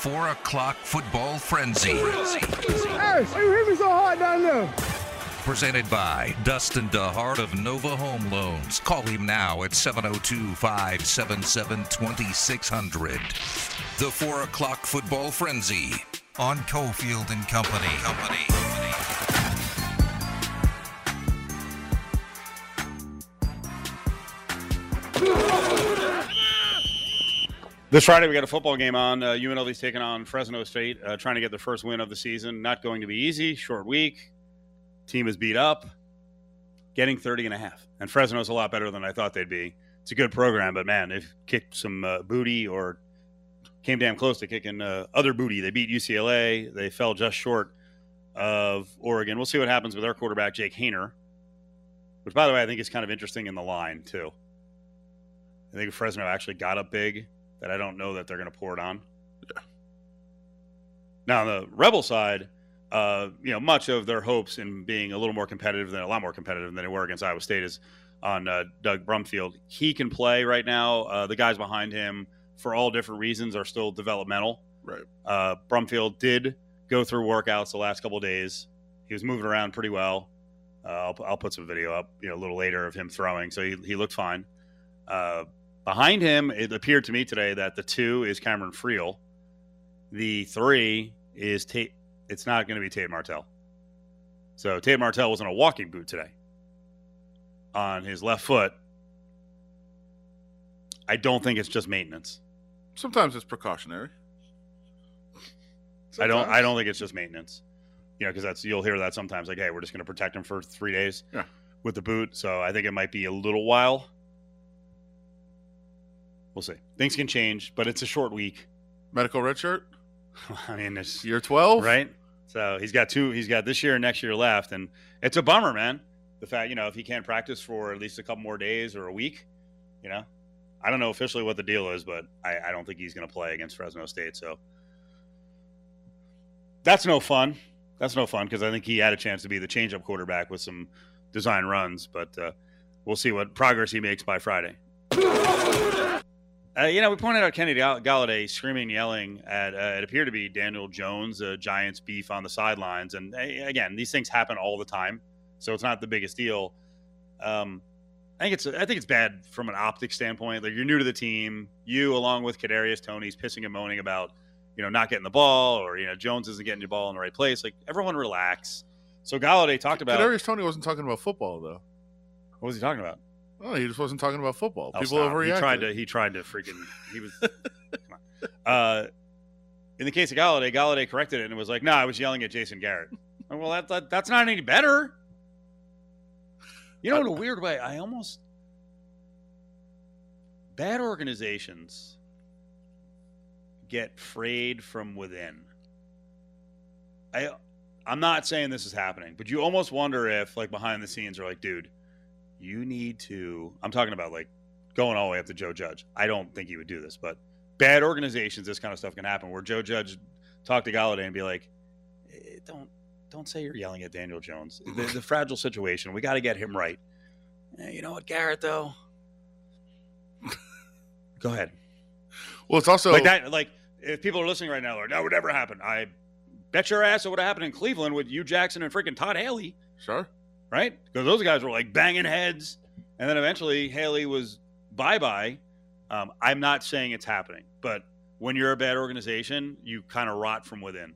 4 o'clock football frenzy. Hey, you hit me so hard down there? Presented by Dustin DeHart of Nova Home Loans. Call him now at 702 577 2600. The 4 o'clock football frenzy on Cofield and Company. Company. This Friday, we got a football game on. Uh, UNLV's taking on Fresno State, uh, trying to get the first win of the season. Not going to be easy. Short week. Team is beat up. Getting 30 and a half. And Fresno's a lot better than I thought they'd be. It's a good program, but man, they've kicked some uh, booty or came damn close to kicking uh, other booty. They beat UCLA. They fell just short of Oregon. We'll see what happens with our quarterback, Jake Hayner, which, by the way, I think is kind of interesting in the line, too. I think Fresno actually got up big that I don't know that they're going to pour it on. Yeah. Now, on the Rebel side, uh, you know, much of their hopes in being a little more competitive than a lot more competitive than they were against Iowa State is on uh, Doug Brumfield. He can play right now. Uh, the guys behind him, for all different reasons, are still developmental. Right. Uh, Brumfield did go through workouts the last couple of days. He was moving around pretty well. Uh, I'll, I'll put some video up, you know, a little later of him throwing, so he, he looked fine. Behind him, it appeared to me today that the two is Cameron Friel. The three is Tate. It's not going to be Tate Martell. So Tate Martell was in a walking boot today on his left foot. I don't think it's just maintenance. Sometimes it's precautionary. I don't. I don't think it's just maintenance. You know, because that's you'll hear that sometimes. Like, hey, we're just going to protect him for three days Yeah. with the boot. So I think it might be a little while. We'll see. Things can change, but it's a short week. Medical red shirt, I mean, it's year 12. right. So he's got two. He's got this year and next year left, and it's a bummer, man. The fact, you know, if he can't practice for at least a couple more days or a week, you know, I don't know officially what the deal is, but I, I don't think he's going to play against Fresno State. So that's no fun. That's no fun because I think he had a chance to be the change-up quarterback with some design runs, but uh, we'll see what progress he makes by Friday. Uh, you know, we pointed out Kenny Gall- Golladay screaming, yelling at uh, it appeared to be Daniel Jones, uh, Giants beef on the sidelines, and uh, again, these things happen all the time, so it's not the biggest deal. Um, I think it's I think it's bad from an optic standpoint. Like you're new to the team, you along with Kadarius Toney's pissing and moaning about you know not getting the ball, or you know Jones isn't getting the ball in the right place. Like everyone relax. So Golladay talked about Kadarius Toney wasn't talking about football though. what was he talking about? Oh, he just wasn't talking about football. Oh, People stop. overreacted. He tried to. He tried to freaking. He was. come on. Uh, in the case of Golladay, Golladay corrected it and was like, "No, I was yelling at Jason Garrett." I'm, well, that, that that's not any better. You know, in a weird way, I almost bad organizations get frayed from within. I I'm not saying this is happening, but you almost wonder if like behind the scenes are like, dude, you need to I'm talking about like going all the way up to Joe Judge. I don't think he would do this, but bad organizations, this kind of stuff can happen where Joe Judge talk to Golladay and be like, eh, don't don't say you're yelling at Daniel Jones. There's a fragile situation. We got to get him right. Eh, you know what, Garrett though? Go ahead. well, it's also like that like if people are listening right now, like, that would never happen. I bet your ass it would have happened in Cleveland with Hue Jackson and freaking Todd Haley. Sure. Right? Because those guys were like banging heads, and then eventually Haley was bye bye. Um, I'm not saying it's happening, but when you're a bad organization, you kind of rot from within.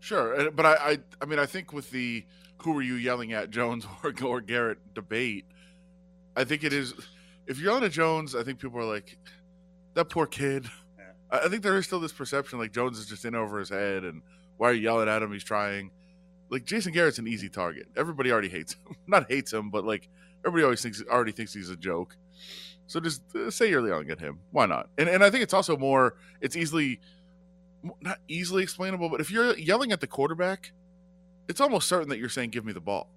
Sure, but I, I, I mean, I think with the who are you yelling at, Jones or, or Garrett debate, I think it is. If you're yelling at Jones, I think people are like, that poor kid. Yeah. I think there is still this perception like Jones is just in over his head, and why are you yelling at him? He's trying. Like Jason Garrett's an easy target. Everybody already hates him. Not hates him, but like everybody always thinks already thinks he's a joke. So just uh, say you're yelling at him. Why not? And and I think it's also more. It's easily not easily explainable, but if you're yelling at the quarterback, it's almost certain that you're saying, "Give me the ball."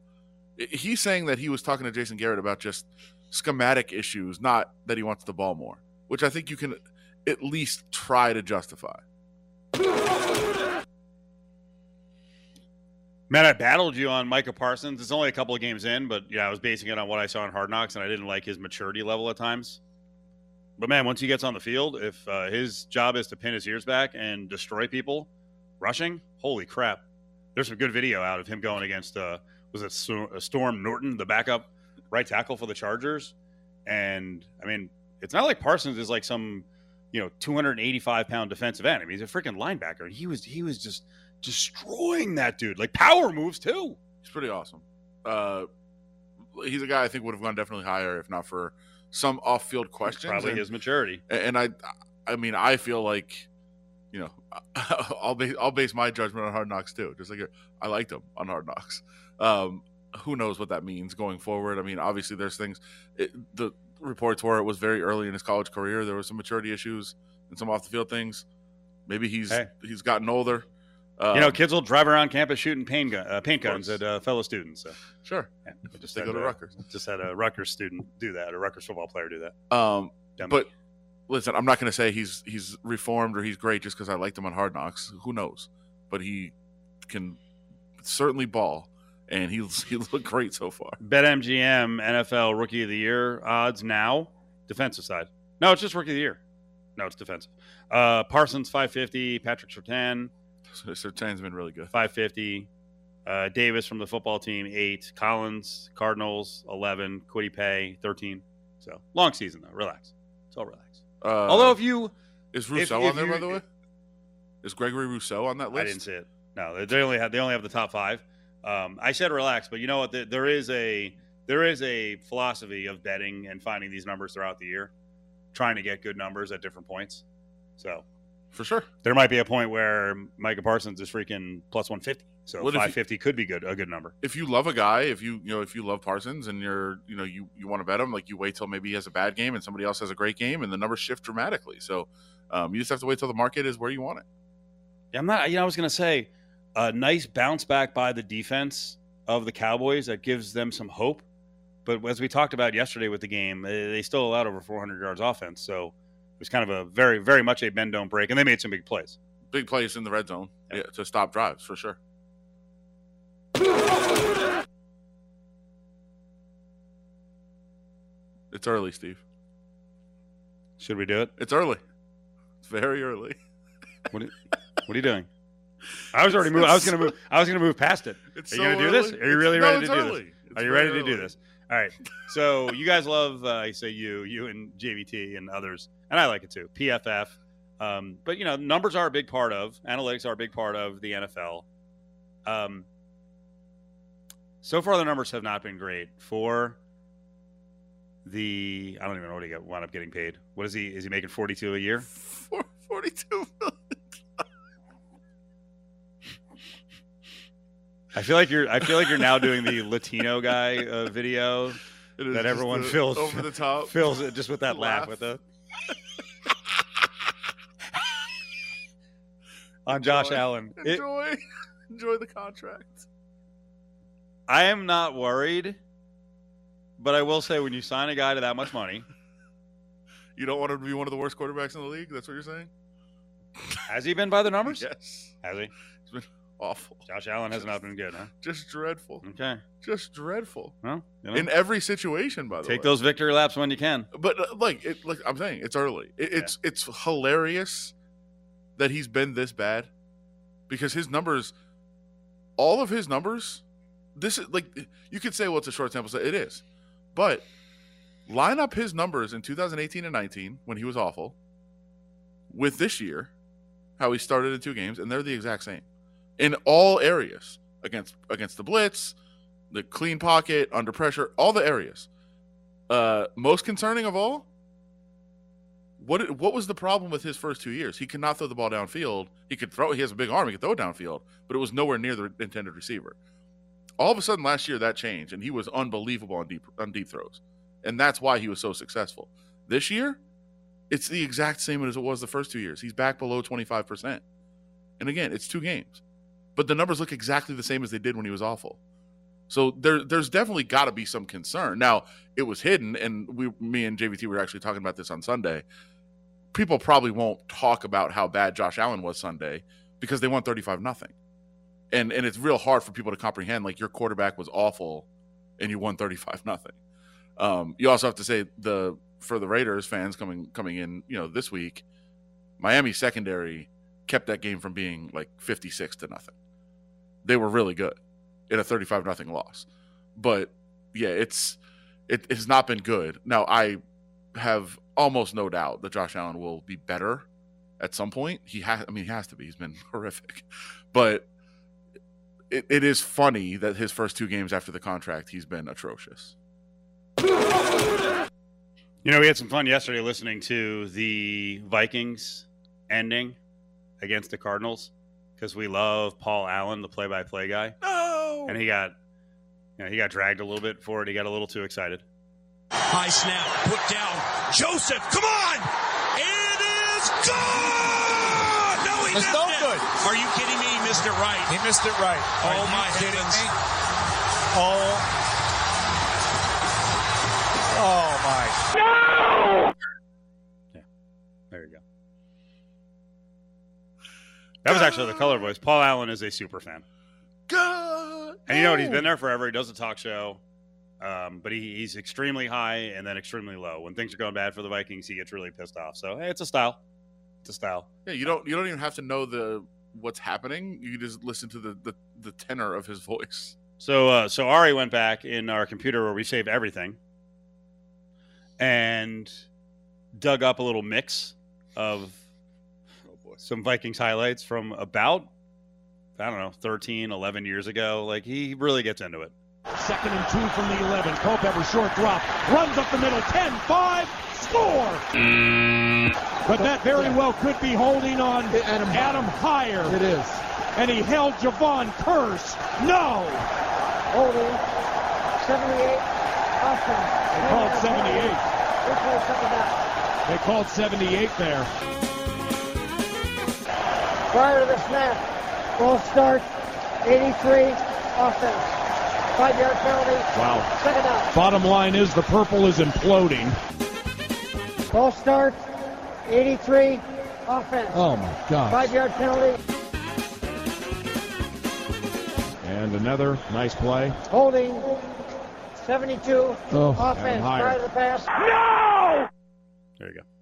He's saying that he was talking to Jason Garrett about just schematic issues, not that he wants the ball more, which I think you can at least try to justify. Man, I battled you on Micah Parsons. It's only a couple of games in, but yeah, I was basing it on what I saw in Hard Knocks, and I didn't like his maturity level at times. But man, once he gets on the field, if uh, his job is to pin his ears back and destroy people rushing, holy crap! There's some good video out of him going against uh, was it Storm Norton, the backup right tackle for the Chargers, and I mean, it's not like Parsons is like some you know 285 pound defensive end. I mean, he's a freaking linebacker, and he was he was just destroying that dude, like power moves too. He's pretty awesome. Uh, he's a guy I think would have gone definitely higher if not for some off-field questions. Probably and, his maturity. And I, I mean, I feel like, you know, I'll base I'll base my judgment on Hard Knocks too. Just like I liked him on Hard Knocks. Um, who knows what that means going forward? I mean, obviously there's things. It, the reports were it was very early in his college career. There were some maturity issues and some off the field things. Maybe he's hey. he's gotten older. Um, you know, um, kids will drive around campus shooting paint, gun, uh, paint guns at uh, fellow students. So. Sure. Yeah, just they go to Rutgers. Just had a Rutgers student do that, a Rutgers football player do that. Um, but listen, I'm not going to say he's he's reformed or he's great just because I liked him on Hard Knocks. Who knows? But he can certainly ball, and he's he looked great so far. BetMGM NFL Rookie of the Year odds now defensive side. No, it's just Rookie of the Year. No, it's defensive. Uh, Parsons 550, Patrick Surtain Surtain's been really good. 550. Uh, Davis from the football team, eight. Collins, Cardinals, 11. Kwity Paye, 13. So long season, though. Relax. It's all relax. Uh, Although, if you. Is Rousseau if, on there, you, by the way? Is Gregory Rousseau on that list? I didn't see it. No, they only have they only have the top five. Um, I said relax, but you know what? There is a there is a philosophy of betting and finding these numbers throughout the year, trying to get good numbers at different points. So for sure. There might be a point where Micah Parsons is freaking plus 150. So 550 could be good, a good number. If you love a guy, if you you know if you love Parsons and you're you know you you want to bet him, like you wait till maybe he has a bad game and somebody else has a great game, and the numbers shift dramatically. So um, you just have to wait till the market is where you want it. Yeah, I'm not. You know, I was gonna say a nice bounce back by the defense of the Cowboys that gives them some hope. But as we talked about yesterday with the game, they still allowed over 400 yards offense. So it was kind of a very, very much a bend don't break, and they made some big plays. Big plays in the red zone yeah. Yeah, to stop drives for sure. It's early, Steve. Should we do it? It's early. It's very early. What are, what are you doing? I was already moving. I was gonna move. I was gonna move past it. Are you so gonna do early. this? Are you really ready to do this? Are you ready to do this? All right. So you guys love, uh, I say you, you and JVT and others, and I like it too. PFF. Um, but you know, numbers are a big part of analytics are a big part of the NFL. Um, so far, the numbers have not been great for the. I don't even know what he got wound up getting paid. What is he? Is he making forty two a year? Forty two million. I feel like you're. I feel like you're now doing the Latino guy uh, video that everyone the, fills over the top, fills it just with that laugh, laugh with the. on enjoy, Josh Allen. Enjoy, it, enjoy the contract. I am not worried, but I will say when you sign a guy to that much money, you don't want him to be one of the worst quarterbacks in the league. That's what you're saying. Has he been by the numbers? Yes. Has he? Awful. Josh Allen has not been good, huh? Just dreadful. Okay. Just dreadful. Well, you know, in every situation, by the take way. Take those victory laps when you can. But uh, like, it, like I'm saying, it's early. It, it's yeah. it's hilarious that he's been this bad because his numbers, all of his numbers, this is like you could say, well, it's a short sample set. It is, but line up his numbers in 2018 and 19 when he was awful with this year, how he started in two games, and they're the exact same in all areas against against the blitz, the clean pocket, under pressure, all the areas. Uh, most concerning of all, what what was the problem with his first two years? He could not throw the ball downfield. He could throw. He has a big arm. He could throw it downfield, but it was nowhere near the intended receiver. All of a sudden, last year that changed, and he was unbelievable on deep on deep throws, and that's why he was so successful. This year, it's the exact same as it was the first two years. He's back below twenty five percent, and again, it's two games but the numbers look exactly the same as they did when he was awful. So there, there's definitely got to be some concern. Now it was hidden, and we, me and JVT were actually talking about this on Sunday. People probably won't talk about how bad Josh Allen was Sunday because they won 35 nothing, and and it's real hard for people to comprehend. Like your quarterback was awful, and you won 35 nothing. Um, you also have to say the for the Raiders fans coming coming in, you know, this week, Miami secondary kept that game from being like 56 to nothing. They were really good in a 35 nothing loss. But yeah, it's it has not been good. Now I have almost no doubt that Josh Allen will be better at some point. He has I mean he has to be. He's been horrific. But it, it is funny that his first two games after the contract he's been atrocious. You know, we had some fun yesterday listening to the Vikings ending against the Cardinals because we love Paul Allen, the play-by-play guy. No. and he got you know, he got dragged a little bit for it. He got a little too excited. High snap, put down. Joseph, come on! It is good! No, he It's missed no it. good. Are you kidding me? He missed it right. He missed it right. Oh, Are you my kidding heavens. me? Oh. Oh my. There you go. That was actually the color voice. Paul Allen is a super fan. God. And you know what? He's been there forever. He does a talk show. Um, but he, he's extremely high and then extremely low. When things are going bad for the Vikings, he gets really pissed off. So hey, it's a style. It's a style. Yeah, you don't you don't even have to know the what's happening. You just listen to the the, the tenor of his voice. So uh, so Ari went back in our computer where we save everything and dug up a little mix of some Vikings highlights from about I don't know 13 11 years ago like he really gets into it Second and two from the 11. Culpepper short drop. Runs up the middle. 10 5. Score! But that very well could be holding on Adam- Adam Haayer. It is. And he held Jevon Kearse. No! Holding 78 offense. They called 78. Which way second down? They called 78 there. Prior to the snap, ball start 83 offense. Five yard penalty. Wow. Second down. Bottom line is the purple is imploding. Ball start 83 offense. Oh my God. Five yard penalty. And another nice play. Holding 72 Oh, offense. Adam Haayer. Prior to the pass. No! There you go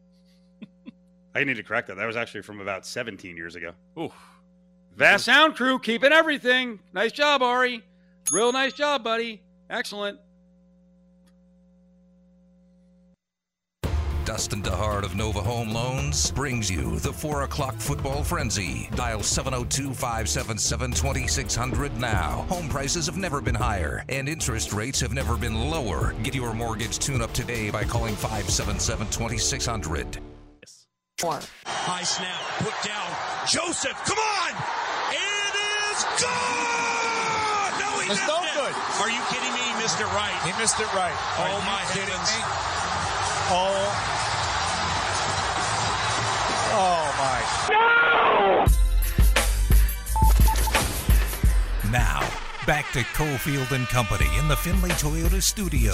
I need to correct that that was actually from about 17 years ago Ooh. Vast Sound Crew keeping everything nice job Ari real nice job buddy excellent Dustin DeHart of Nova Home Loans brings you the 4 o'clock football frenzy. Dial 702 577 2600 now. Home prices have never been higher, and interest rates have never been lower. Get your mortgage tune up today by calling 577 2600. High snap, put down. Joseph, come on! It is good! No, he It's missed no it. good. Are you kidding me? He missed it right. He missed it right. Oh, Are Oh, you my kidding heavens. me? Oh. Oh my. No! Now, back to Cofield and Company in the Findlay Toyota studio.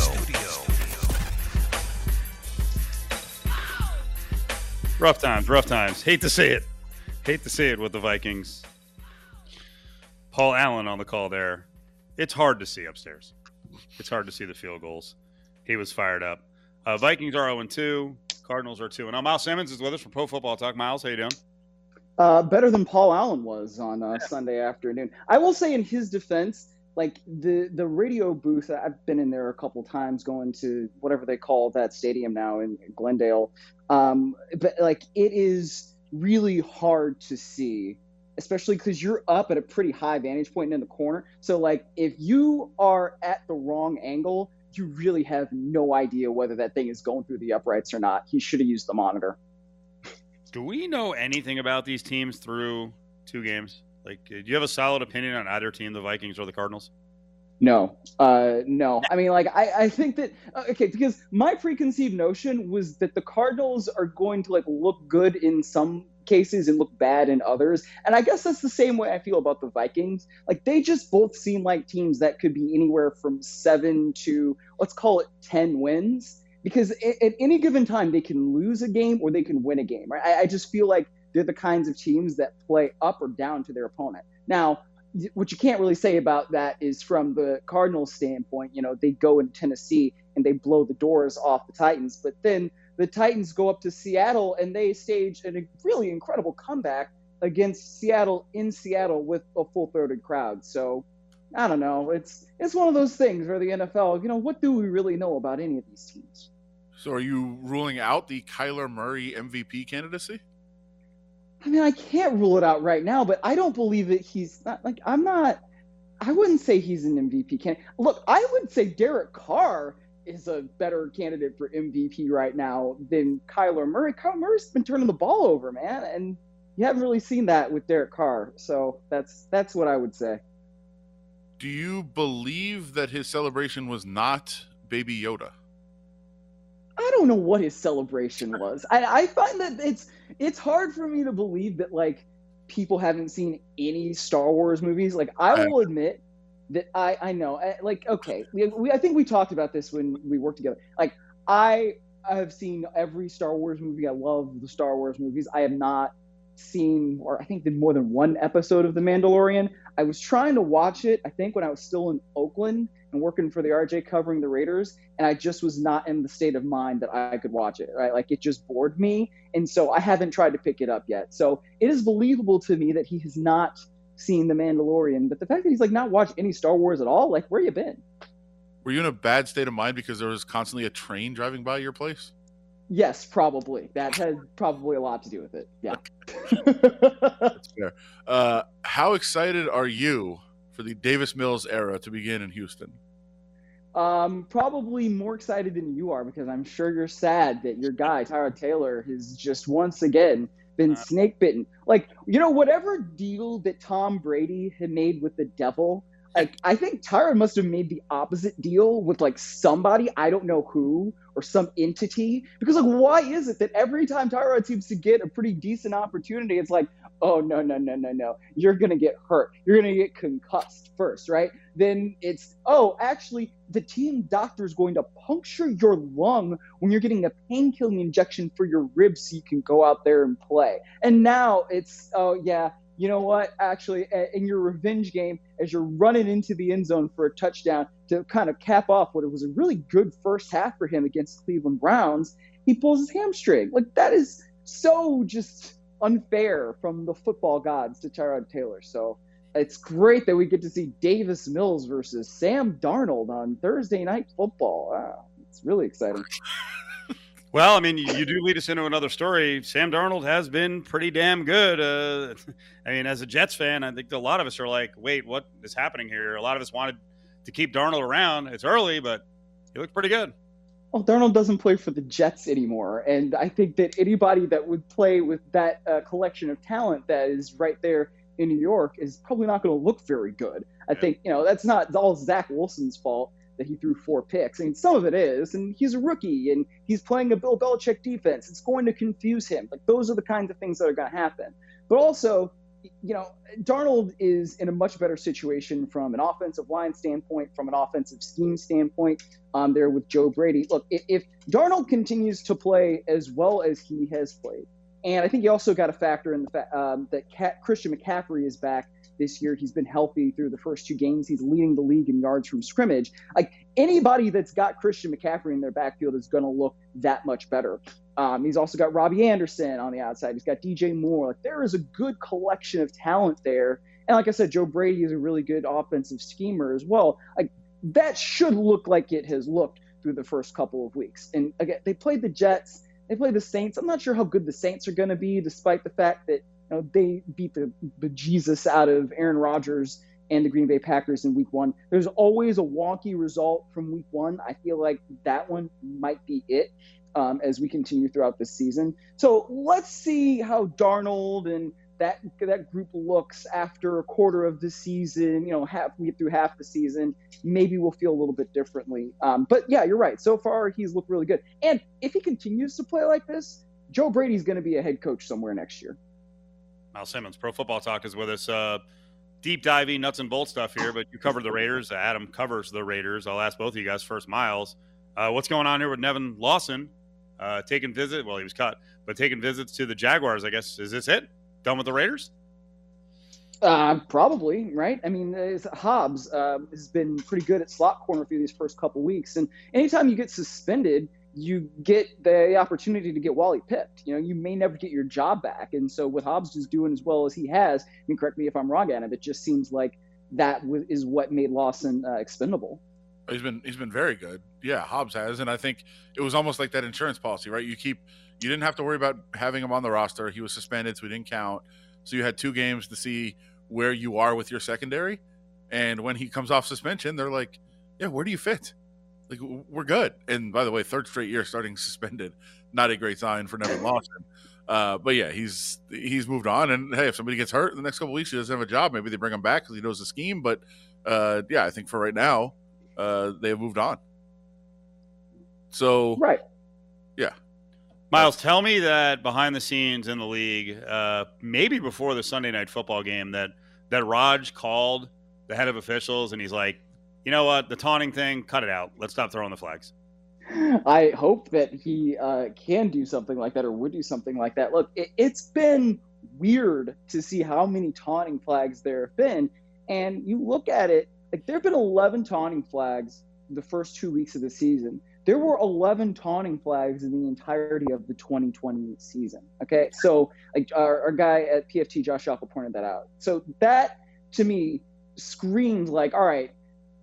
Rough times rough times. Hate to see it. Hate to see it with the Vikings. Paul Allen on the call there. It's hard to see upstairs. It's hard to see the field goals. He was fired up. Uh, Vikings are 0 2 Cardinals are 2 and now Myles Simmons is with us from Pro Football Talk. Myles how you doing? Uh, better than Paul Allen was on uh, Sunday afternoon. I will say, in his defense, like the the radio booth, I've been in there a couple times, going to whatever they call that stadium now in Glendale. Um, but like, it is really hard to see, especially because you're up at a pretty high vantage point in the corner. So like, if you are at the wrong angle, you really have no idea whether that thing is going through the uprights or not. He should have used the monitor. do we know anything about these teams through two games like do you have a solid opinion on either team the Vikings or the Cardinals No, uh, no. I mean, like, I, I think that uh, okay, because my preconceived notion was that the Cardinals are going to like look good in some cases and look bad in others, and I guess that's the same way I feel about the Vikings. Like, they just both seem like teams that could be anywhere from seven to let's call it ten wins, because at, at any given time they can lose a game or they can win a game. Right? I, I just feel like they're the kinds of teams that play up or down to their opponent. Now, what you can't really say about that is from the Cardinals' standpoint. You know, they go in Tennessee and they blow the doors off the Titans, but then the Titans go up to Seattle and they stage a really incredible comeback against Seattle in Seattle with a full-throated crowd. So I don't know. It's it's one of those things where the NFL, you know, what do we really know about any of these teams? So are you ruling out the Kyler Murray MVP candidacy? I mean, I can't rule it out right now, but I don't believe that he's not like I'm not. I wouldn't say he's an MVP candidate. Look, I would say Derek Carr is a better candidate for MVP right now than Kyler Murray. Kyler Murray's been turning the ball over, man, and you haven't really seen that with Derek Carr. So that's that's what I would say. Do you believe that his celebration was not Baby Yoda? I don't know what his celebration was. I, I find that it's it's hard for me to believe that like people haven't seen any Star Wars movies. Like I will admit that I I know I, like okay we, we I think we talked about this when we worked together. Like I I have seen every Star Wars movie. I love the Star Wars movies. I have not seen or I think did more than one episode of The Mandalorian. I was trying to watch it. I think when I was still in Oakland and working for the RJ covering the Raiders, and I just was not in the state of mind that I could watch it. Right, like it just bored me, and so I haven't tried to pick it up yet. So it is believable to me that he has not seen The Mandalorian, but the fact that he's like not watched any Star Wars at all, like where you been? Were you in a bad state of mind because there was constantly a train driving by your place? Yes, probably. That had probably a lot to do with it. Yeah. That's fair. Uh, how excited are you for the Davis Mills era to begin in Houston? Um, probably more excited than you are because I'm sure you're sad that your guy Tyrod Taylor has just once again been snake bitten. Like you know, whatever deal that Tom Brady had made with the devil, like I think Tyrod must have made the opposite deal with like somebody I don't know who or some entity. Because like why is it that every time Tyrod seems to get a pretty decent opportunity, it's like oh no no no no no. You're gonna get hurt. You're gonna get concussed first right? Then it's oh actually the team doctor is going to puncture your lung when you're getting a painkilling injection for your ribs so you can go out there and play. And now it's oh yeah you know what actually in your revenge game as you're running into the end zone for a touchdown to kind of cap off what was a really good first half for him against cleveland browns he pulls his hamstring like that is so just unfair from the football gods to Tyrod Taylor. So it's great that we get to see Davis Mills versus Sam Darnold on Thursday night football. Wow, it's really exciting. Well, I mean, you, you, do lead us into another story. Sam Darnold has been pretty damn good. Uh, I mean, as a Jets fan, I think a lot of us are like, wait, what is happening here? A lot of us wanted to keep Darnold around. It's early, but he looked pretty good well, Darnold doesn't play for the Jets anymore, and I think that anybody that would play with that uh, collection of talent that is right there in New York is probably not going to look very good. I yeah. think you know that's not all Zach Wilson's fault that he threw four picks. I mean, some of it is, and he's a rookie, and he's playing a Bill Belichick defense. It's going to confuse him. Like those are the kinds of things that are going to happen. But also, you know, Darnold is in a much better situation from an offensive line standpoint, from an offensive scheme standpoint. Um, there with Joe Brady. Look, if, if Darnold continues to play as well as he has played, and I think you also got to factor in the fact um, that Christian McCaffrey is back this year. He's been healthy through the first two games. He's leading the league in yards from scrimmage. Like anybody that's got Christian McCaffrey in their backfield is going to look that much better. Um, he's also got Robbie Anderson on the outside. He's got DJ Moore. Like there is a good collection of talent there. And like I said, Joe Brady is a really good offensive schemer as well. Like that should look like it has looked through the first couple of weeks. And again, they played the Jets. They played the Saints. I'm not sure how good the Saints are going to be, despite the fact that you know, they beat the, the Jesus out of Aaron Rodgers and the Green Bay Packers in week one. There's always a wonky result from week one. I feel like that one might be it um, as we continue throughout the season. So let's see how Darnold and that that group looks after a quarter of the season. You know, half we get through half the season, maybe we'll feel a little bit differently. Um, but yeah, you're right. So far, he's looked really good. And if he continues to play like this, Joe Brady's going to be a head coach somewhere next year. Myles Simmons, Pro Football Talk, is with us. Uh, deep diving nuts and bolts stuff here, but you covered the Raiders. Adam covers the Raiders. I'll ask both of you guys first. Myles, uh, what's going on here with Nevin Lawson uh, taking visit? Well, he was cut, but taking visits to the Jaguars. I guess is this it? Done with the Raiders? Uh, probably right. I mean, Hobbs uh, has been pretty good at slot corner for these first couple weeks, and anytime you get suspended, you get the opportunity to get Wally pipped. You know, you may never get your job back, and so with Hobbs just doing as well as he has, I mean, correct me if I'm wrong, Adam. It just seems like that is what made Lawson uh, expendable. He's been he's been very good. Yeah, Hobbs has, and I think it was almost like that insurance policy, right? You keep you didn't have to worry about having him on the roster. He was suspended, so he didn't count. So you had two games to see where you are with your secondary. And when he comes off suspension, they're like, "Yeah, where do you fit? Like, we're good." And by the way, third straight year starting suspended, not a great sign for Nevin Lawson. Uh, but yeah, he's he's moved on. And hey, if somebody gets hurt in the next couple weeks, he doesn't have a job. Maybe they bring him back because he knows the scheme. But uh, yeah, I think for right now, uh, they have moved on. So right, yeah. Myles, tell me that behind the scenes in the league, uh, maybe before the Sunday night football game, that that Raj called the head of officials and he's like, you know what, the taunting thing, cut it out. Let's stop throwing the flags. I hope that he uh, can do something like that or would do something like that. Look, it, it's been weird to see how many taunting flags there have been, and you look at it like there have been 11 taunting flags the first two weeks of the season there were 11 taunting flags in the entirety of the 2020 season. Okay, so like our, our guy at PFT, Josh Alper, pointed that out. So that to me screamed like, all right,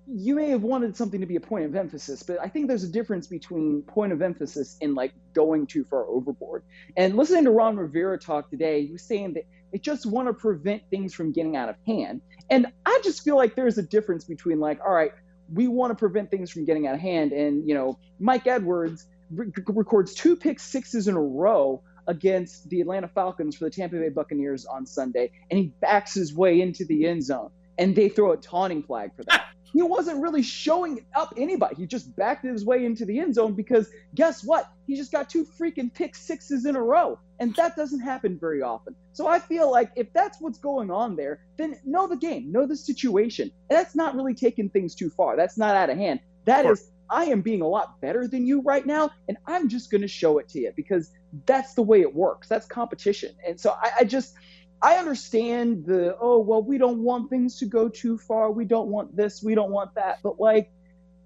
you may have wanted something to be a point of emphasis, but I think there's a difference between point of emphasis and like going too far overboard. And listening to Ron Rivera talk today, he was saying that they just want to prevent things from getting out of hand. And I just feel like there's a difference between like, all right, we want to prevent things from getting out of hand. And, you know, Mike Edwards re- records two pick sixes in a row against the Atlanta Falcons for the Tampa Bay Buccaneers on Sunday, and he backs his way into the end zone, and they throw a taunting flag for that. He wasn't really showing up anybody. He just backed his way into the end zone because guess what? He just got two freaking pick sixes in a row. And that doesn't happen very often. So I feel like if that's what's going on there, then know the game, know the situation. And that's not really taking things too far. That's not out of hand. That is, I am being a lot better than you right now, and I'm just going to show it to you because that's the way it works. That's competition. And so I, I just, I understand the, oh, well, we don't want things to go too far. We don't want this. We don't want that. But like,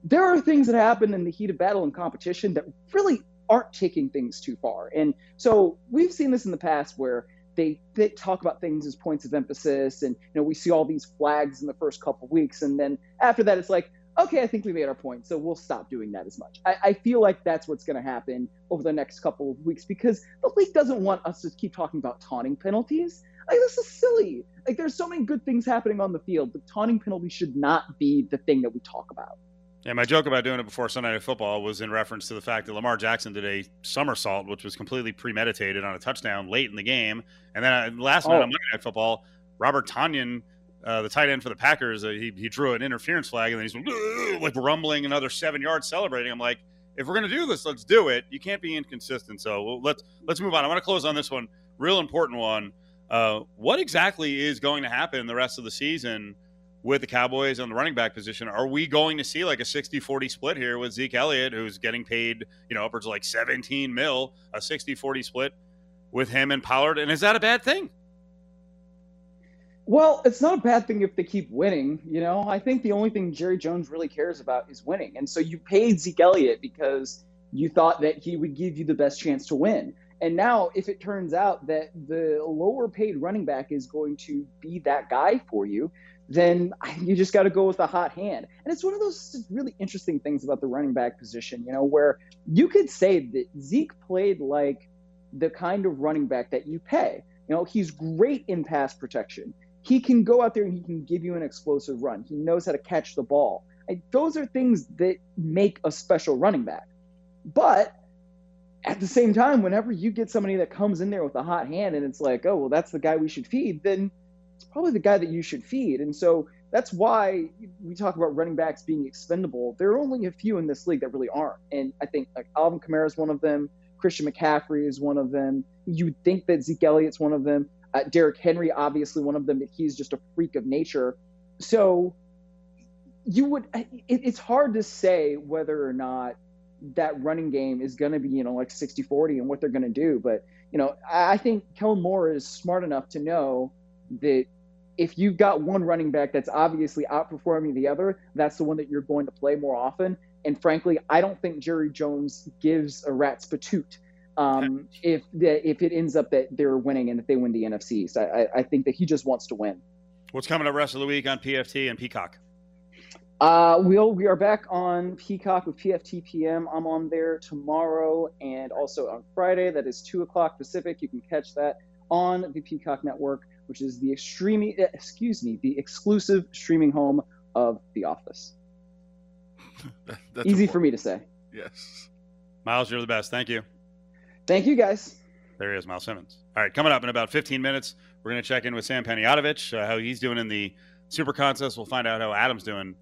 there are things that happen in the heat of battle and competition that really aren't taking things too far. And so we've seen this in the past where they, they talk about things as points of emphasis and you know we see all these flags in the first couple weeks and then after that it's like okay i think we made our point so we'll stop doing that as much i, I feel like that's what's going to happen over the next couple of weeks because the league doesn't want us to keep talking about taunting penalties like this is silly like there's so many good things happening on the field The taunting penalty should not be the thing that we talk about yeah, my joke about doing it before Sunday Night Football was in reference to the fact that Lamar Jackson did a somersault, which was completely premeditated on a touchdown late in the game. And then uh, last oh. night on Monday Night Football, Robert Tonyan, uh, the tight end for the Packers, uh, he, he drew an interference flag, and then he's like rumbling another seven yards, celebrating. I'm like, if we're going to do this, let's do it. You can't be inconsistent. So let's let's move on. I want to close on this one, real important one. Uh, what exactly is going to happen the rest of the season? with the Cowboys on the running back position. Are we going to see like a 60 40 split here with Zeke Elliott, who's getting paid, you know, upwards of like 17 mil, a 60 40 split with him and Pollard? And is that a bad thing? Well, it's not a bad thing if they keep winning. You know, I think the only thing Jerry Jones really cares about is winning. And so you paid Zeke Elliott because you thought that he would give you the best chance to win. And now, if it turns out that the lower paid running back is going to be that guy for you, then you just got to go with a hot hand. And it's one of those really interesting things about the running back position, you know, where you could say that Zeke played like the kind of running back that you pay. You know, he's great in pass protection. He can go out there and he can give you an explosive run. He knows how to catch the ball. Those are things that make a special running back. But at the same time, whenever you get somebody that comes in there with a hot hand and it's like, oh, well, that's the guy we should feed, then it's probably the guy that you should feed. And so that's why we talk about running backs being expendable. There are only a few in this league that really aren't. And I think like Alvin Kamara is one of them. Christian McCaffrey is one of them. You would think that Zeke Elliott's one of them. Uh, Derrick Henry, obviously one of them, but he's just a freak of nature. So you would, it, it's hard to say whether or not that running game is going to be, you know, like 60 40 and what they're going to do. But, you know, I think Kellen Moore is smart enough to know that if you've got one running back that's obviously outperforming the other, that's the one that you're going to play more often. And frankly, I don't think Jerry Jones gives a rat's patoot um, if the, if it ends up that they're winning and that they win the NFC East. I, I think that he just wants to win. What's coming up rest of the week on PFT and Peacock? Uh, we'll we are back on Peacock with PFTPM. I'm on there tomorrow and also on Friday. That is two o'clock Pacific. You can catch that on the Peacock Network, which is the extreme excuse me the exclusive streaming home of The Office. That's Easy important. for me to say. Yes. Myles, you're the best. Thank you. Thank you, guys. There he is, Myles Simmons. All right, coming up in about 15 minutes, we're going to check in with Sam Panayotovich, uh, how he's doing in the Super Contest. We'll find out how Adam's doing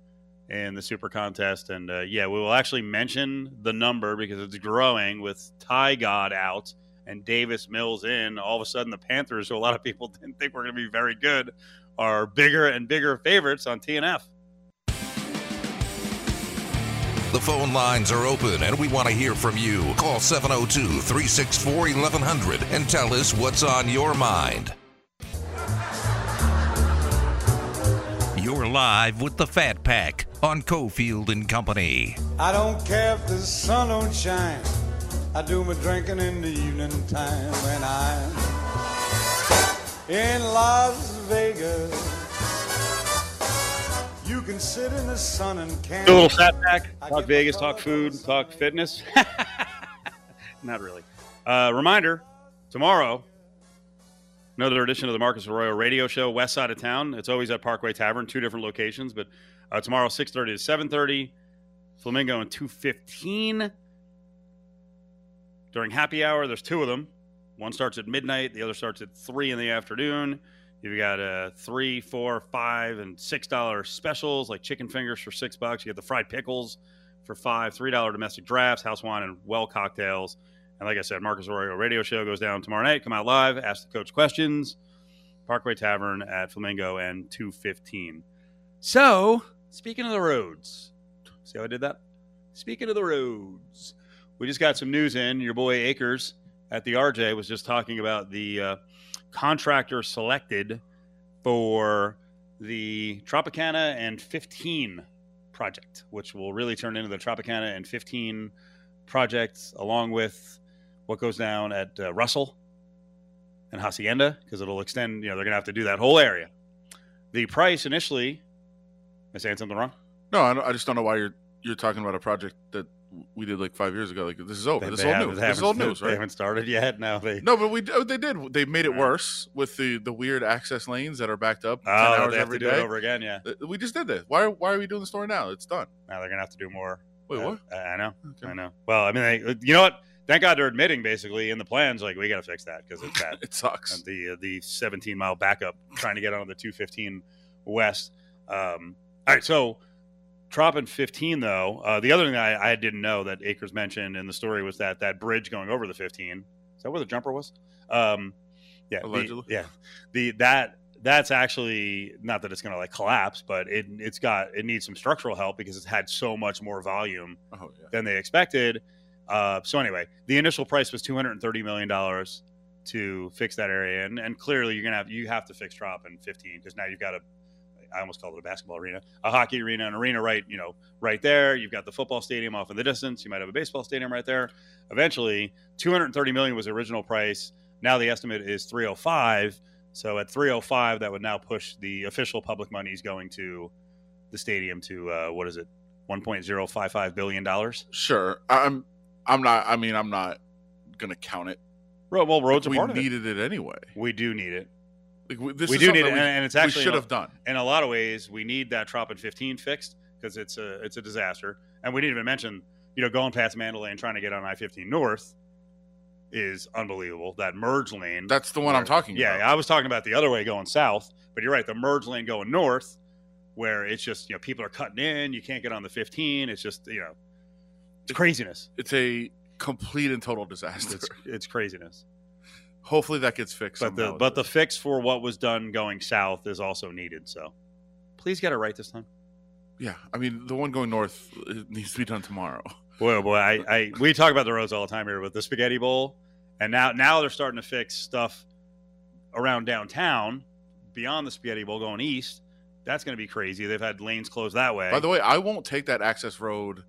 in the Super Contest. And uh, yeah, we will actually mention the number because it's growing with Ty God out and Davis Mills in. All of a sudden, the Panthers, who a lot of people didn't think were going to be very good, are bigger and bigger favorites on TNF. The phone lines are open and we want to hear from you. Call 702 364 1100 and tell us what's on your mind. You're live with the Fat Pack on Cofield and Company. I don't care if the sun don't shine. I do my drinking in the evening time when I'm in Las Vegas. You can sit in the sun and Do a little fat pack, talk Vegas, talk food, talk fitness. Not really. Uh, reminder tomorrow, another edition of the Marcus Arroyo radio show, west side of town. It's always at Parkway Tavern, two different locations, but uh, tomorrow, 6.30 to 7.30, Flamingo and 2.15. During happy hour, there's two of them. One starts at midnight, the other starts at 3 in the afternoon. You've got uh, three, four, five, and six dollar specials like chicken fingers for six bucks. You get the fried pickles for five, three dollar domestic drafts, house wine, and well cocktails. And like I said, Marcus Arroyo radio show goes down tomorrow night. Come out live, ask the coach questions. Parkway Tavern at Flamingo and two fifteen. So speaking of the roads, see how I did that? Speaking of the roads, we just got some news in. Your boy Akers at the RJ was just talking about the. Uh, contractor selected for the Tropicana and 15 project, which will really turn into the Tropicana and 15 project, along with what goes down at uh, Russell and Hacienda, because it'll extend, you know, they're going to have to do that whole area. The price initially, am I saying something wrong? No, I, don't- I just don't know why you're you're talking about a project that we did like five years ago. Like this is over. They- this they is old news. This is old news, right? They haven't started yet. No, they. No, but we oh, they did. They made it worse with the the weird access lanes that are backed up Oh, hours they have every to do day. it over again. Yeah. Uh, We just did this. Why why are we doing the story now? It's done. Now they're gonna have to do more. Wait, Uh, what? I I know. Okay. I know. Well, I mean, they, you know what? Thank God they're admitting basically in the plans, like we got to fix that because it's bad. It sucks. And the uh, the 17 mile backup trying to get on the 215 west. Um, all right, so Trop 15 though. Uh, the other thing I, I didn't know that Akers mentioned in the story was that that bridge going over the 15. Is that where the jumper was? Um, yeah, the- Allegedly. yeah. The that that's actually not that it's going to like collapse, but it it's got it needs some structural help because it's had so much more volume Oh yeah. than they expected. Uh, so anyway, the initial price was two hundred and thirty million dollars to fix that area, and, and clearly you're gonna have you have to fix Trop in fifteen because now you've got a I almost called it a basketball arena, a hockey arena, an arena right you know right there. You've got the football stadium off in the distance. You might have a baseball stadium right there. Eventually, two hundred thirty million was the original price. Now the estimate is three hundred five. So at three hundred five, that would now push the official public monies going to the stadium to uh, what is it, one point zero five five billion dollars. Sure. I'm I'm not. I mean, I'm not gonna count it. Ro- Well, roads are we part of it. needed it anyway. We do need it. Like we, this we is do need it, we- and, and it's we actually should have done. In a lot of ways, we need that Trop at 15 fixed because it's a it's a disaster. And we didn't even mention, you know, going past Mandalay and trying to get on I-15 North is unbelievable. That merge lane. That's the one I'm talking about. yeah, about. I was talking about the other way going south, but you're right. The merge lane going north, where it's just you know people are cutting in, you can't get on the 15. It's just you know, it's craziness. It's a complete and total disaster. It's it's craziness. Hopefully that gets fixed. But the but the fix for what was done going south is also needed. So please get it right this time. yeah, I mean the one going north it needs to be done tomorrow. Boy, oh boy, I, I we talk about the roads all the time here with the spaghetti bowl, and now now they're starting to fix stuff around downtown beyond the Spaghetti Bowl going east. That's going to be crazy. They've had lanes closed that way. By the way, I won't take that access road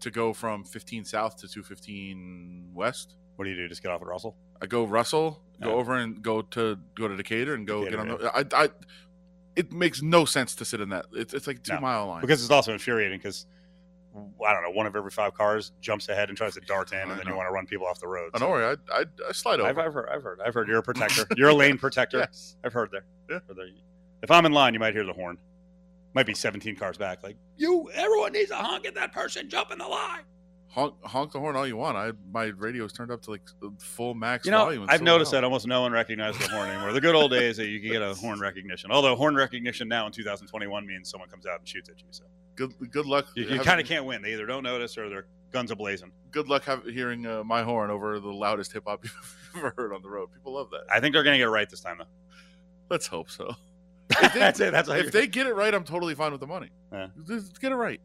to go from 15 south to 215 west. what do you do? Just get off at Russell? I go Russell, go Yeah. over and go to go to Decatur and go Decatur, get on the. I, I, it makes no sense to sit in that. It's, it's like two No, mile line. Because it's also infuriating because, I don't know, one of every five cars jumps ahead and tries to dart in, I and then know. you want to run people off the road. oh, don't worry, I, I, I slide over. I've, I've heard. I've heard. I've heard. You're a protector. You're a lane protector. yes. I've heard there. Yeah. If I'm in line, you might hear the horn. Might be 17 cars back. Like you, everyone needs a honk at that person. Jump in the line. Honk, honk the horn all you want. I my radio's turned up to like full max You know, volume. and I've still noticed loud. that almost no one recognizes the horn anymore. The good old days that you could get a horn recognition. Although horn recognition now in 2021 means someone comes out and shoots at you. So Good good luck. you, you kind of can't win. They either don't notice or they're guns ablazing. Good luck have, hearing uh, my horn over the loudest hip hop you've ever heard on the road. People love that. I think they're going to get it right this time, though. Let's hope so. that's it. That's if they get it right, I'm totally fine with the money. Yeah. Just get it right.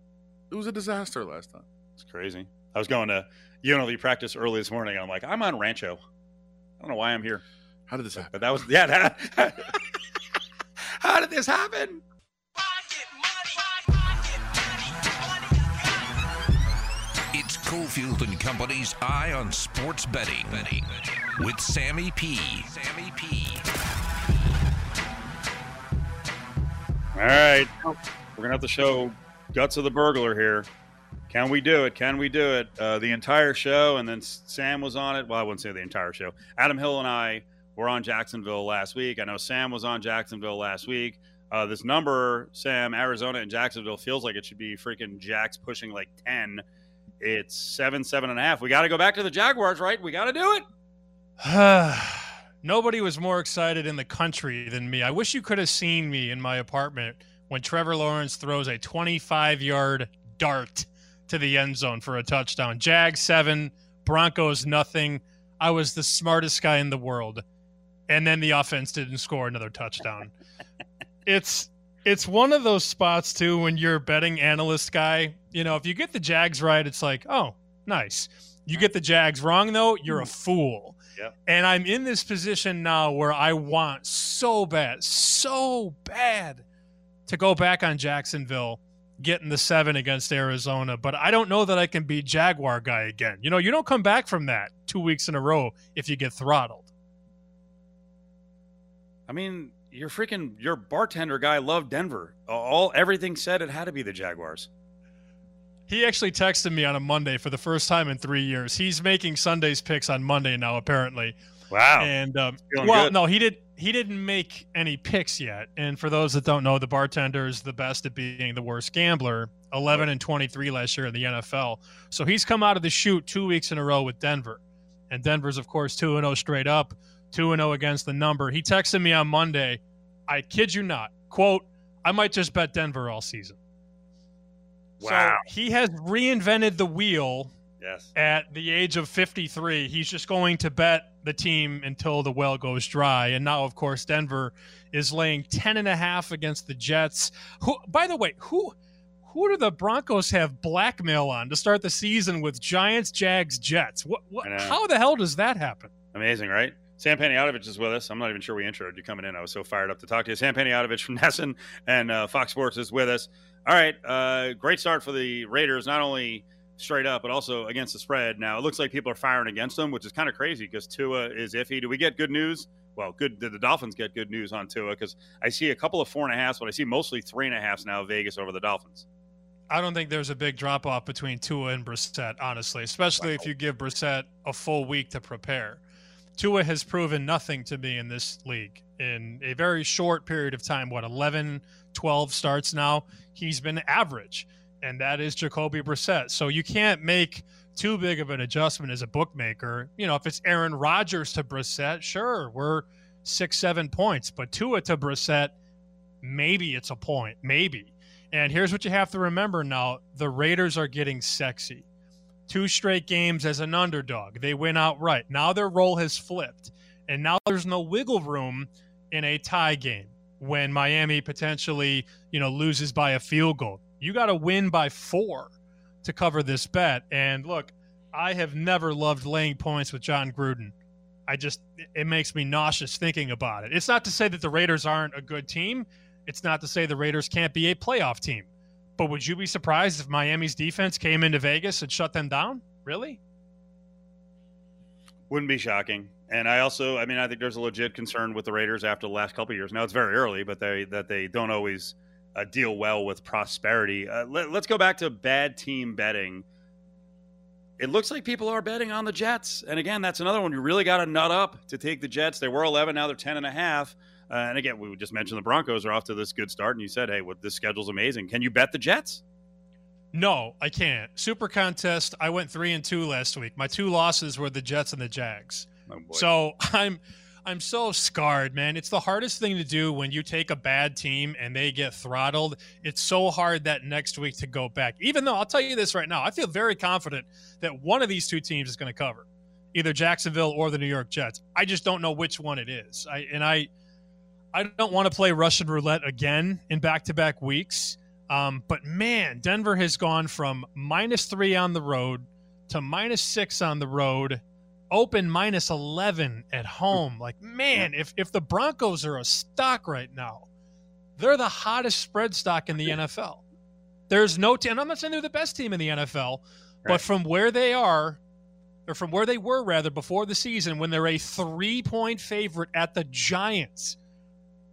It was a disaster last time. It's crazy. I was going to UNLV practice early this morning. And I'm like, I'm on Rancho. I don't know why I'm here. How did this happen? But that was yeah. That, how did this happen? It's Cofield and Company's Eye on Sports Betting with Sammy P. Sammy P. All right, we're gonna have to show guts of the burglar here. Can we do it? Can we do it? Uh, the entire show, and then Sam was on it. Well, I wouldn't say the entire show. Adam Hill and I were on Jacksonville last week. I know Sam was on Jacksonville last week. Uh, this number, Sam, Arizona and Jacksonville feels like it should be freaking Jacks pushing like ten. It's seven, seven and a half. We got to go back to the Jaguars, right? We got to do it. Nobody was more excited in the country than me. I wish you could have seen me in my apartment when Trevor Lawrence throws a 25 yard dart to the end zone for a touchdown. Jag seven, Broncos nothing. I was the smartest guy in the world. And then the offense didn't score another touchdown. it's it's one of those spots too when you're a betting analyst guy. You know, if you get the Jags right, it's like, oh, nice. You get the Jags wrong though, you're a mm. fool. Yep. And I'm in this position now where I want so bad, so bad to go back on Jacksonville getting the seven against Arizona, but I don't know that I can be Jaguar guy again. You know, you don't come back from that two weeks in a row if you get throttled. I mean, your freaking your bartender guy loved Denver. All everything said it had to be the Jaguars. He actually texted me on a Monday for the first time in three years. He's making Sunday's picks on Monday now, apparently. Wow. And um, well, good. no, he did. He didn't make any picks yet. And for those that don't know, the bartender is the best at being the worst gambler. Eleven and twenty-three last year in the NFL. So he's come out of the shoot two weeks in a row with Denver, and Denver's of course two and zero straight up, two and zero against the number. He texted me on Monday. I kid you not. Quote: I might just bet Denver all season. Wow. So he has reinvented the wheel Yes. at the age of 53. He's just going to bet the team until the well goes dry. And now, of course, Denver is laying 10 and a half against the Jets. Who, by the way, who who do the Broncos have blackmail on to start the season with Giants, Jags, Jets? What, what how the hell does that happen? Amazing, right? Sam Panayotovich is with us. I'm not even sure we introed you coming in. I was so fired up to talk to you. Sam Panayotovich from NESN and uh, Fox Sports is with us. All right, uh, great start for the Raiders, not only straight up, but also against the spread. Now, it looks like people are firing against them, which is kind of crazy because Tua is iffy. Do we get good news? Well, good. Did the Dolphins get good news on Tua? Because I see a couple of four and a halfs, but I see mostly three and a halfs now, Vegas over the Dolphins. I don't think there's a big drop off between Tua and Brissett, honestly, especially if you give Brissett a full week to prepare. Tua has proven nothing to me in this league in a very short period of time. What, 11, 12 starts now? He's been average, and that is Jacoby Brissett. So you can't make too big of an adjustment as a bookmaker. You know, if it's Aaron Rodgers to Brissett, sure, we're six, seven points, but Tua to Brissett, maybe it's a point, maybe. And here's what you have to remember now the Raiders are getting sexy. Two straight games as an underdog. They win outright. Now their role has flipped. And now there's no wiggle room in a tie game when Miami potentially, you know, loses by a field goal. You got to win by 4 to cover this bet. And look, I have never loved laying points with Jon Gruden. I just it makes me nauseous thinking about it. It's not to say that the Raiders aren't a good team. It's not to say the Raiders can't be a playoff team. But would you be surprised if Miami's defense came into Vegas and shut them down? Really? Wouldn't be shocking. And I also, I mean, I think there's a legit concern with the Raiders after the last couple years. Now it's very early, but they that they don't always uh, deal well with prosperity. Uh, let, let's go back to bad team betting. It looks like people are betting on the Jets, and again, that's another one you really got to nut up to take the Jets. They were 11, now they're 10 and a half. Uh, and again, we just mentioned the Broncos are off to this good start, and you said, "Hey, what this schedule's amazing." Can you bet the Jets? No, I can't. Super contest. I went three and two last week. My two losses were the Jets and the Jags. Oh, so I'm I'm so scarred, man. It's the hardest thing to do when you take a bad team and they get throttled. It's so hard that next week to go back. Even though I'll tell you this right now, I feel very confident that one of these two teams is going to cover, either Jacksonville or the New York Jets. I just don't know which one it is. I and I I don't want to play Russian roulette again in back-to-back weeks. Um, but man, Denver has gone from minus three on the road to minus six on the road open minus 11 at home. Like, man, if, if the Broncos are a stock right now, they're the hottest spread stock in the NFL. There's no team, I'm not saying they're the best team in the NFL, but right. from where they are, or from where they were rather before the season, when they're a three point favorite at the Giants,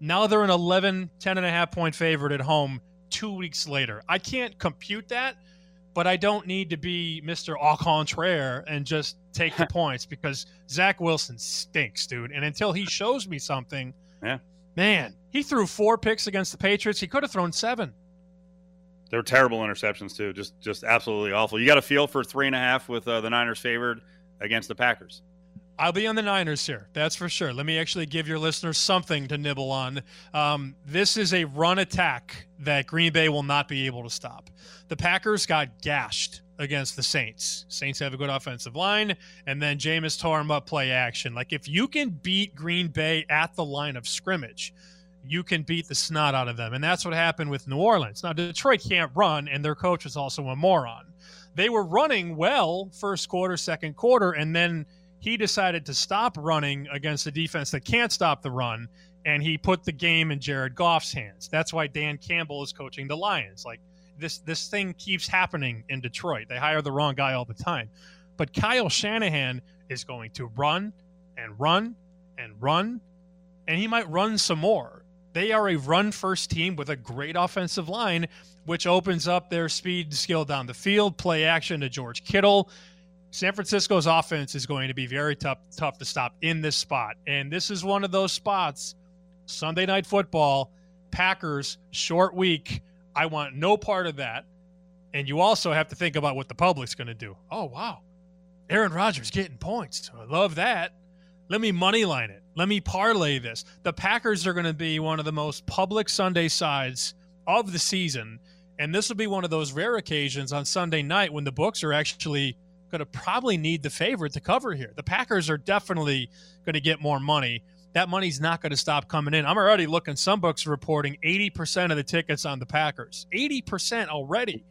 now they're an 11, 10 and a half point favorite at home two weeks later. I can't compute that but I don't need to be Mr. Au contraire and just take the points because Zach Wilson stinks, dude. And until he shows me something, yeah, man, he threw four picks against the Patriots. He could have thrown seven. They were terrible interceptions too, just just absolutely awful. You got a feel for three and a half with uh, the Niners favored against the Packers. I'll be on the Niners here. That's for sure. Let me actually give your listeners something to nibble on. Um, this is a run attack that Green Bay will not be able to stop. The Packers got gashed against the Saints. Saints have a good offensive line, and then Jameis tore him up play action. Like if you can beat Green Bay at the line of scrimmage, you can beat the snot out of them. And that's what happened with New Orleans. Now, Detroit can't run, and their coach was also a moron. They were running well first quarter, second quarter, and then – he decided to stop running against a defense that can't stop the run, and he put the game in Jared Goff's hands. That's why Dan Campbell is coaching the Lions. Like this, this thing keeps happening in Detroit. They hire the wrong guy all the time. But Kyle Shanahan is going to run and run and run, and he might run some more. They are a run first team with a great offensive line, which opens up their speed and skill down the field, play action to George Kittle. San Francisco's offense is going to be very tough tough to stop in this spot. And this is one of those spots. Sunday night football, Packers, short week. I want no part of that. And you also have to think about what the public's going to do. Oh, wow. Aaron Rodgers getting points. I love that. Let me money line it. Let me parlay this. The Packers are going to be one of the most public Sunday sides of the season. And this will be one of those rare occasions on Sunday night when the books are actually – going to probably need the favorite to cover here. The Packers are definitely going to get more money. That money's not going to stop coming in. I'm already looking, some books reporting 80% of the tickets on the Packers. 80% already.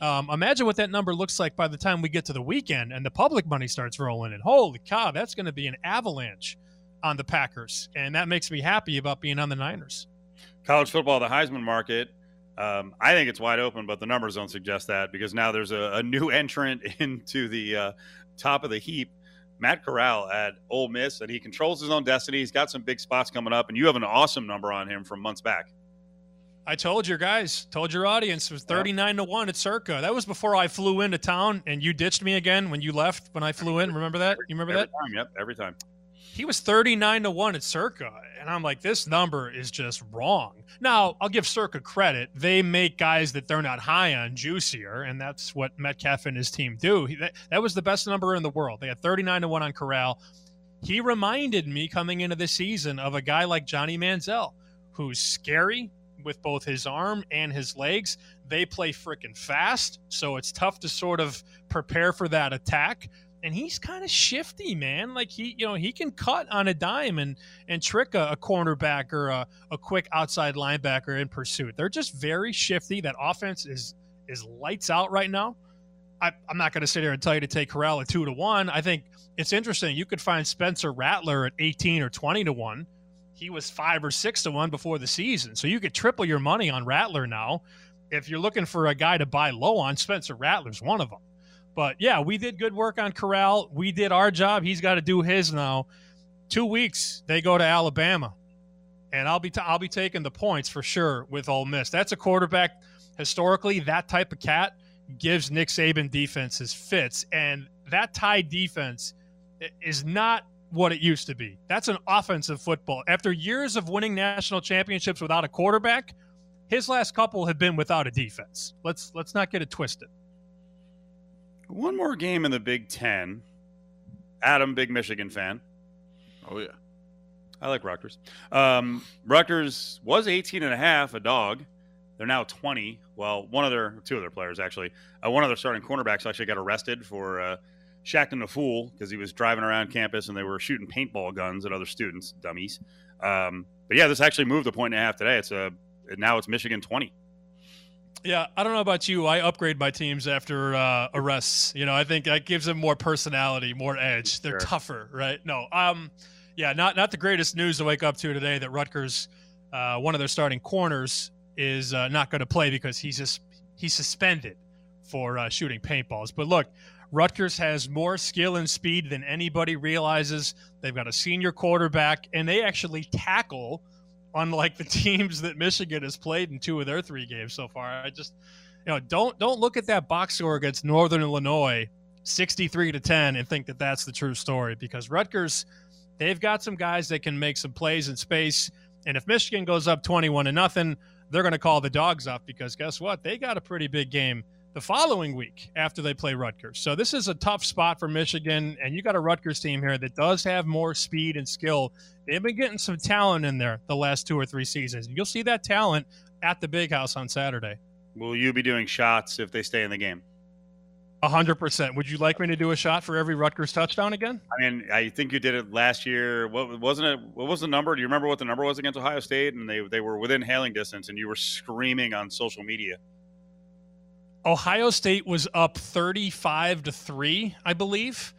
Um, imagine what that number looks like by the time we get to the weekend and the public money starts rolling in. Holy cow, that's going to be an avalanche on the Packers. And that makes me happy about being on the Niners. College football, the Heisman market um, I think it's wide open, but the numbers don't suggest that because now there's a, a new entrant into the uh, top of the heap. Matt Corral at Ole Miss, and he controls his own destiny. He's got some big spots coming up, and you have an awesome number on him from months back. I told your guys, told your audience, it was 39 to 1 at Circa. That was before I flew into town and you ditched me again when you left when I flew in. Remember that? You remember every that? Time, yep, every time he was 39 to 1 at Circa. And I'm like, this number is just wrong. Now, I'll give Circa credit. They make guys that they're not high on juicier, and that's what Metcalf and his team do. He, that, that was the best number in the world. They had 39 to 1 on Corral. He reminded me coming into the season of a guy like Johnny Manziel, who's scary with both his arm and his legs. They play freaking fast, so it's tough to sort of prepare for that attack and he's kind of shifty, man. Like he, you know, he can cut on a dime and and trick a, a cornerback or a, a quick outside linebacker in pursuit. They're just very shifty. That offense is is lights out right now. I, am not going to sit here and tell you to take Corral at two to one. I think it's interesting. You could find Spencer Rattler at 18 or 20 to 1. He was 5 or 6 to 1 before the season. So you could triple your money on Rattler now. If you're looking for a guy to buy low on, Spencer Rattler's one of them. But yeah, we did good work on Corral. We did our job. He's got to do his now. Two weeks, they go to Alabama, and I'll be t- I'll be taking the points for sure with Ole Miss. That's a quarterback historically. That type of cat gives Nick Saban defenses fits, and that Tide defense is not what it used to be. That's an offensive football. After years of winning national championships without a quarterback, his last couple have been without a defense. Let's let's not get it twisted. One more game in the Big Ten. Adam, big Michigan fan. Oh, yeah. I like Rutgers. Um, Rutgers was 18 and a half, a dog. They're now 20. Well, one of their, two of their players actually, uh, one of their starting cornerbacks actually got arrested for uh, shacking a fool because he was driving around campus and they were shooting paintball guns at other students, dummies. Um, but yeah, this actually moved a point and a half today. It's a now it's Michigan 20. Yeah, I don't know about you. I upgrade my teams after uh, arrests. You know, I think that gives them more personality, more edge. They're Sure. tougher, right? No, um, yeah, not not the greatest news to wake up to today. That Rutgers, uh, one of their starting corners, is uh, not going to play because he's just he's suspended for uh, shooting paintballs. But look, Rutgers has more skill and speed than anybody realizes. They've got a senior quarterback, and they actually tackle unlike the teams that Michigan has played in two of their three games so far. I just, you know, don't don't look at that box score against Northern Illinois, sixty-three to ten, and think that that's the true story because Rutgers, they've got some guys that can make some plays in space, and if Michigan goes up twenty-one to nothing, they're going to call the dogs off because guess what? They got a pretty big game the following week after they play Rutgers. So this is a tough spot for Michigan, and you got a Rutgers team here that does have more speed and skill. They've been getting some talent in there the last two or three seasons. You'll see that talent at the Big House on Saturday. Will you be doing shots if they stay in the game? A hundred percent. Would you like me to do a shot for every Rutgers touchdown again? I mean, I think you did it last year. What wasn't it? What was the number? Do you remember what the number was against Ohio State? And they they were within hailing distance, and you were screaming on social media. Ohio State was up 35 to 3, I believe,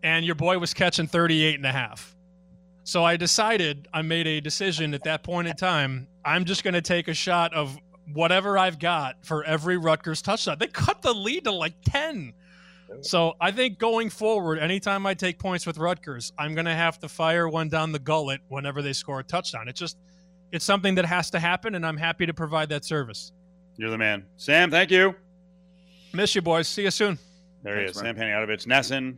and your boy was catching 38 and a half. So I decided, I made a decision at that point in time, I'm just going to take a shot of whatever I've got for every Rutgers touchdown. They cut the lead to like 10. So I think going forward, anytime I take points with Rutgers, I'm going to have to fire one down the gullet whenever they score a touchdown. It's just, it's something that has to happen, and I'm happy to provide that service. You're the man, Sam. Thank you. Miss you, boys. See you soon. There he Thanks, is, man. Sam Panayotovich, NESN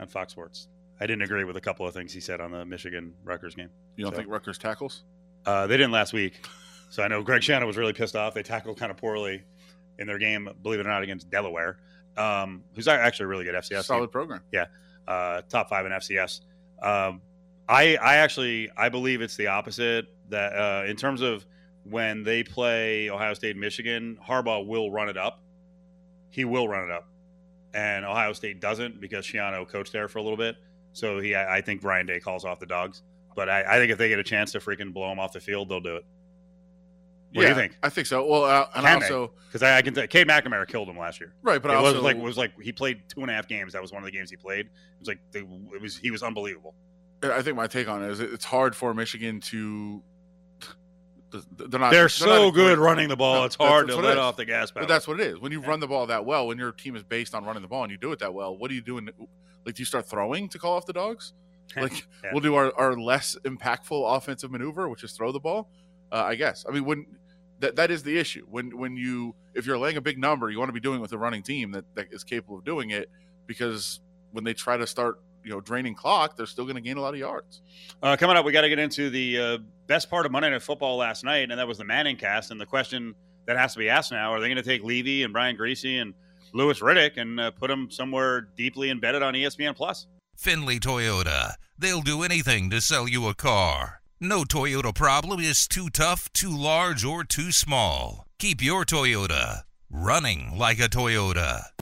on Fox Sports. I didn't agree with a couple of things he said on the Michigan Rutgers game. You don't So- think Rutgers tackles? Uh, they didn't last week, so I know Greg Schiano was really pissed off. They tackled kind of poorly in their game, believe it or not, against Delaware, um, who's actually a really good FCS. team. Solid program. Yeah. Uh, top five in FCS. Um, I I actually I believe it's the opposite. That uh, in terms of when they play Ohio State, and Michigan, Harbaugh will run it up. He will run it up, and Ohio State doesn't because Schiano coached there for a little bit. So he I think Ryan Day calls off the dogs. But I, I think if they get a chance to freaking blow him off the field, they'll do it. What do you think? I think so. Well, uh, and Can also Because I, I can tell Cade McNamara killed him last year. right, but it also was like it was like he played two and a half games. That was one of the games he played. It was like they, it was he was unbelievable. I think my take on it is it's hard for Michigan to. They're not. They're, not so a good great- running the ball. No, it's hard to let off the gas pedal. But that's what it is. When you run the ball that well, when your team is based on running the ball and you do it that well, what are you doing? Like, do you start throwing to call off the dogs? Like, Yeah. we'll do our, our less impactful offensive maneuver, which is throw the ball. Uh, I guess. I mean, when that that is the issue. When when you if you're laying a big number, you want to be doing it with a running team that, that is capable of doing it because when they try to start you know draining clock, they're still going to gain a lot of yards. Uh, coming up, we got to get into the uh, best part of Monday Night Football last night, and that was the Manning cast. And the question that has to be asked now: Are they going to take Levy and Brian Griese and Louis Riddick and uh, put them somewhere deeply embedded on ESPN Plus? Findlay Toyota. They'll do anything to sell you a car. No Toyota problem is too tough, too large, or too small. Keep your Toyota running like a Toyota.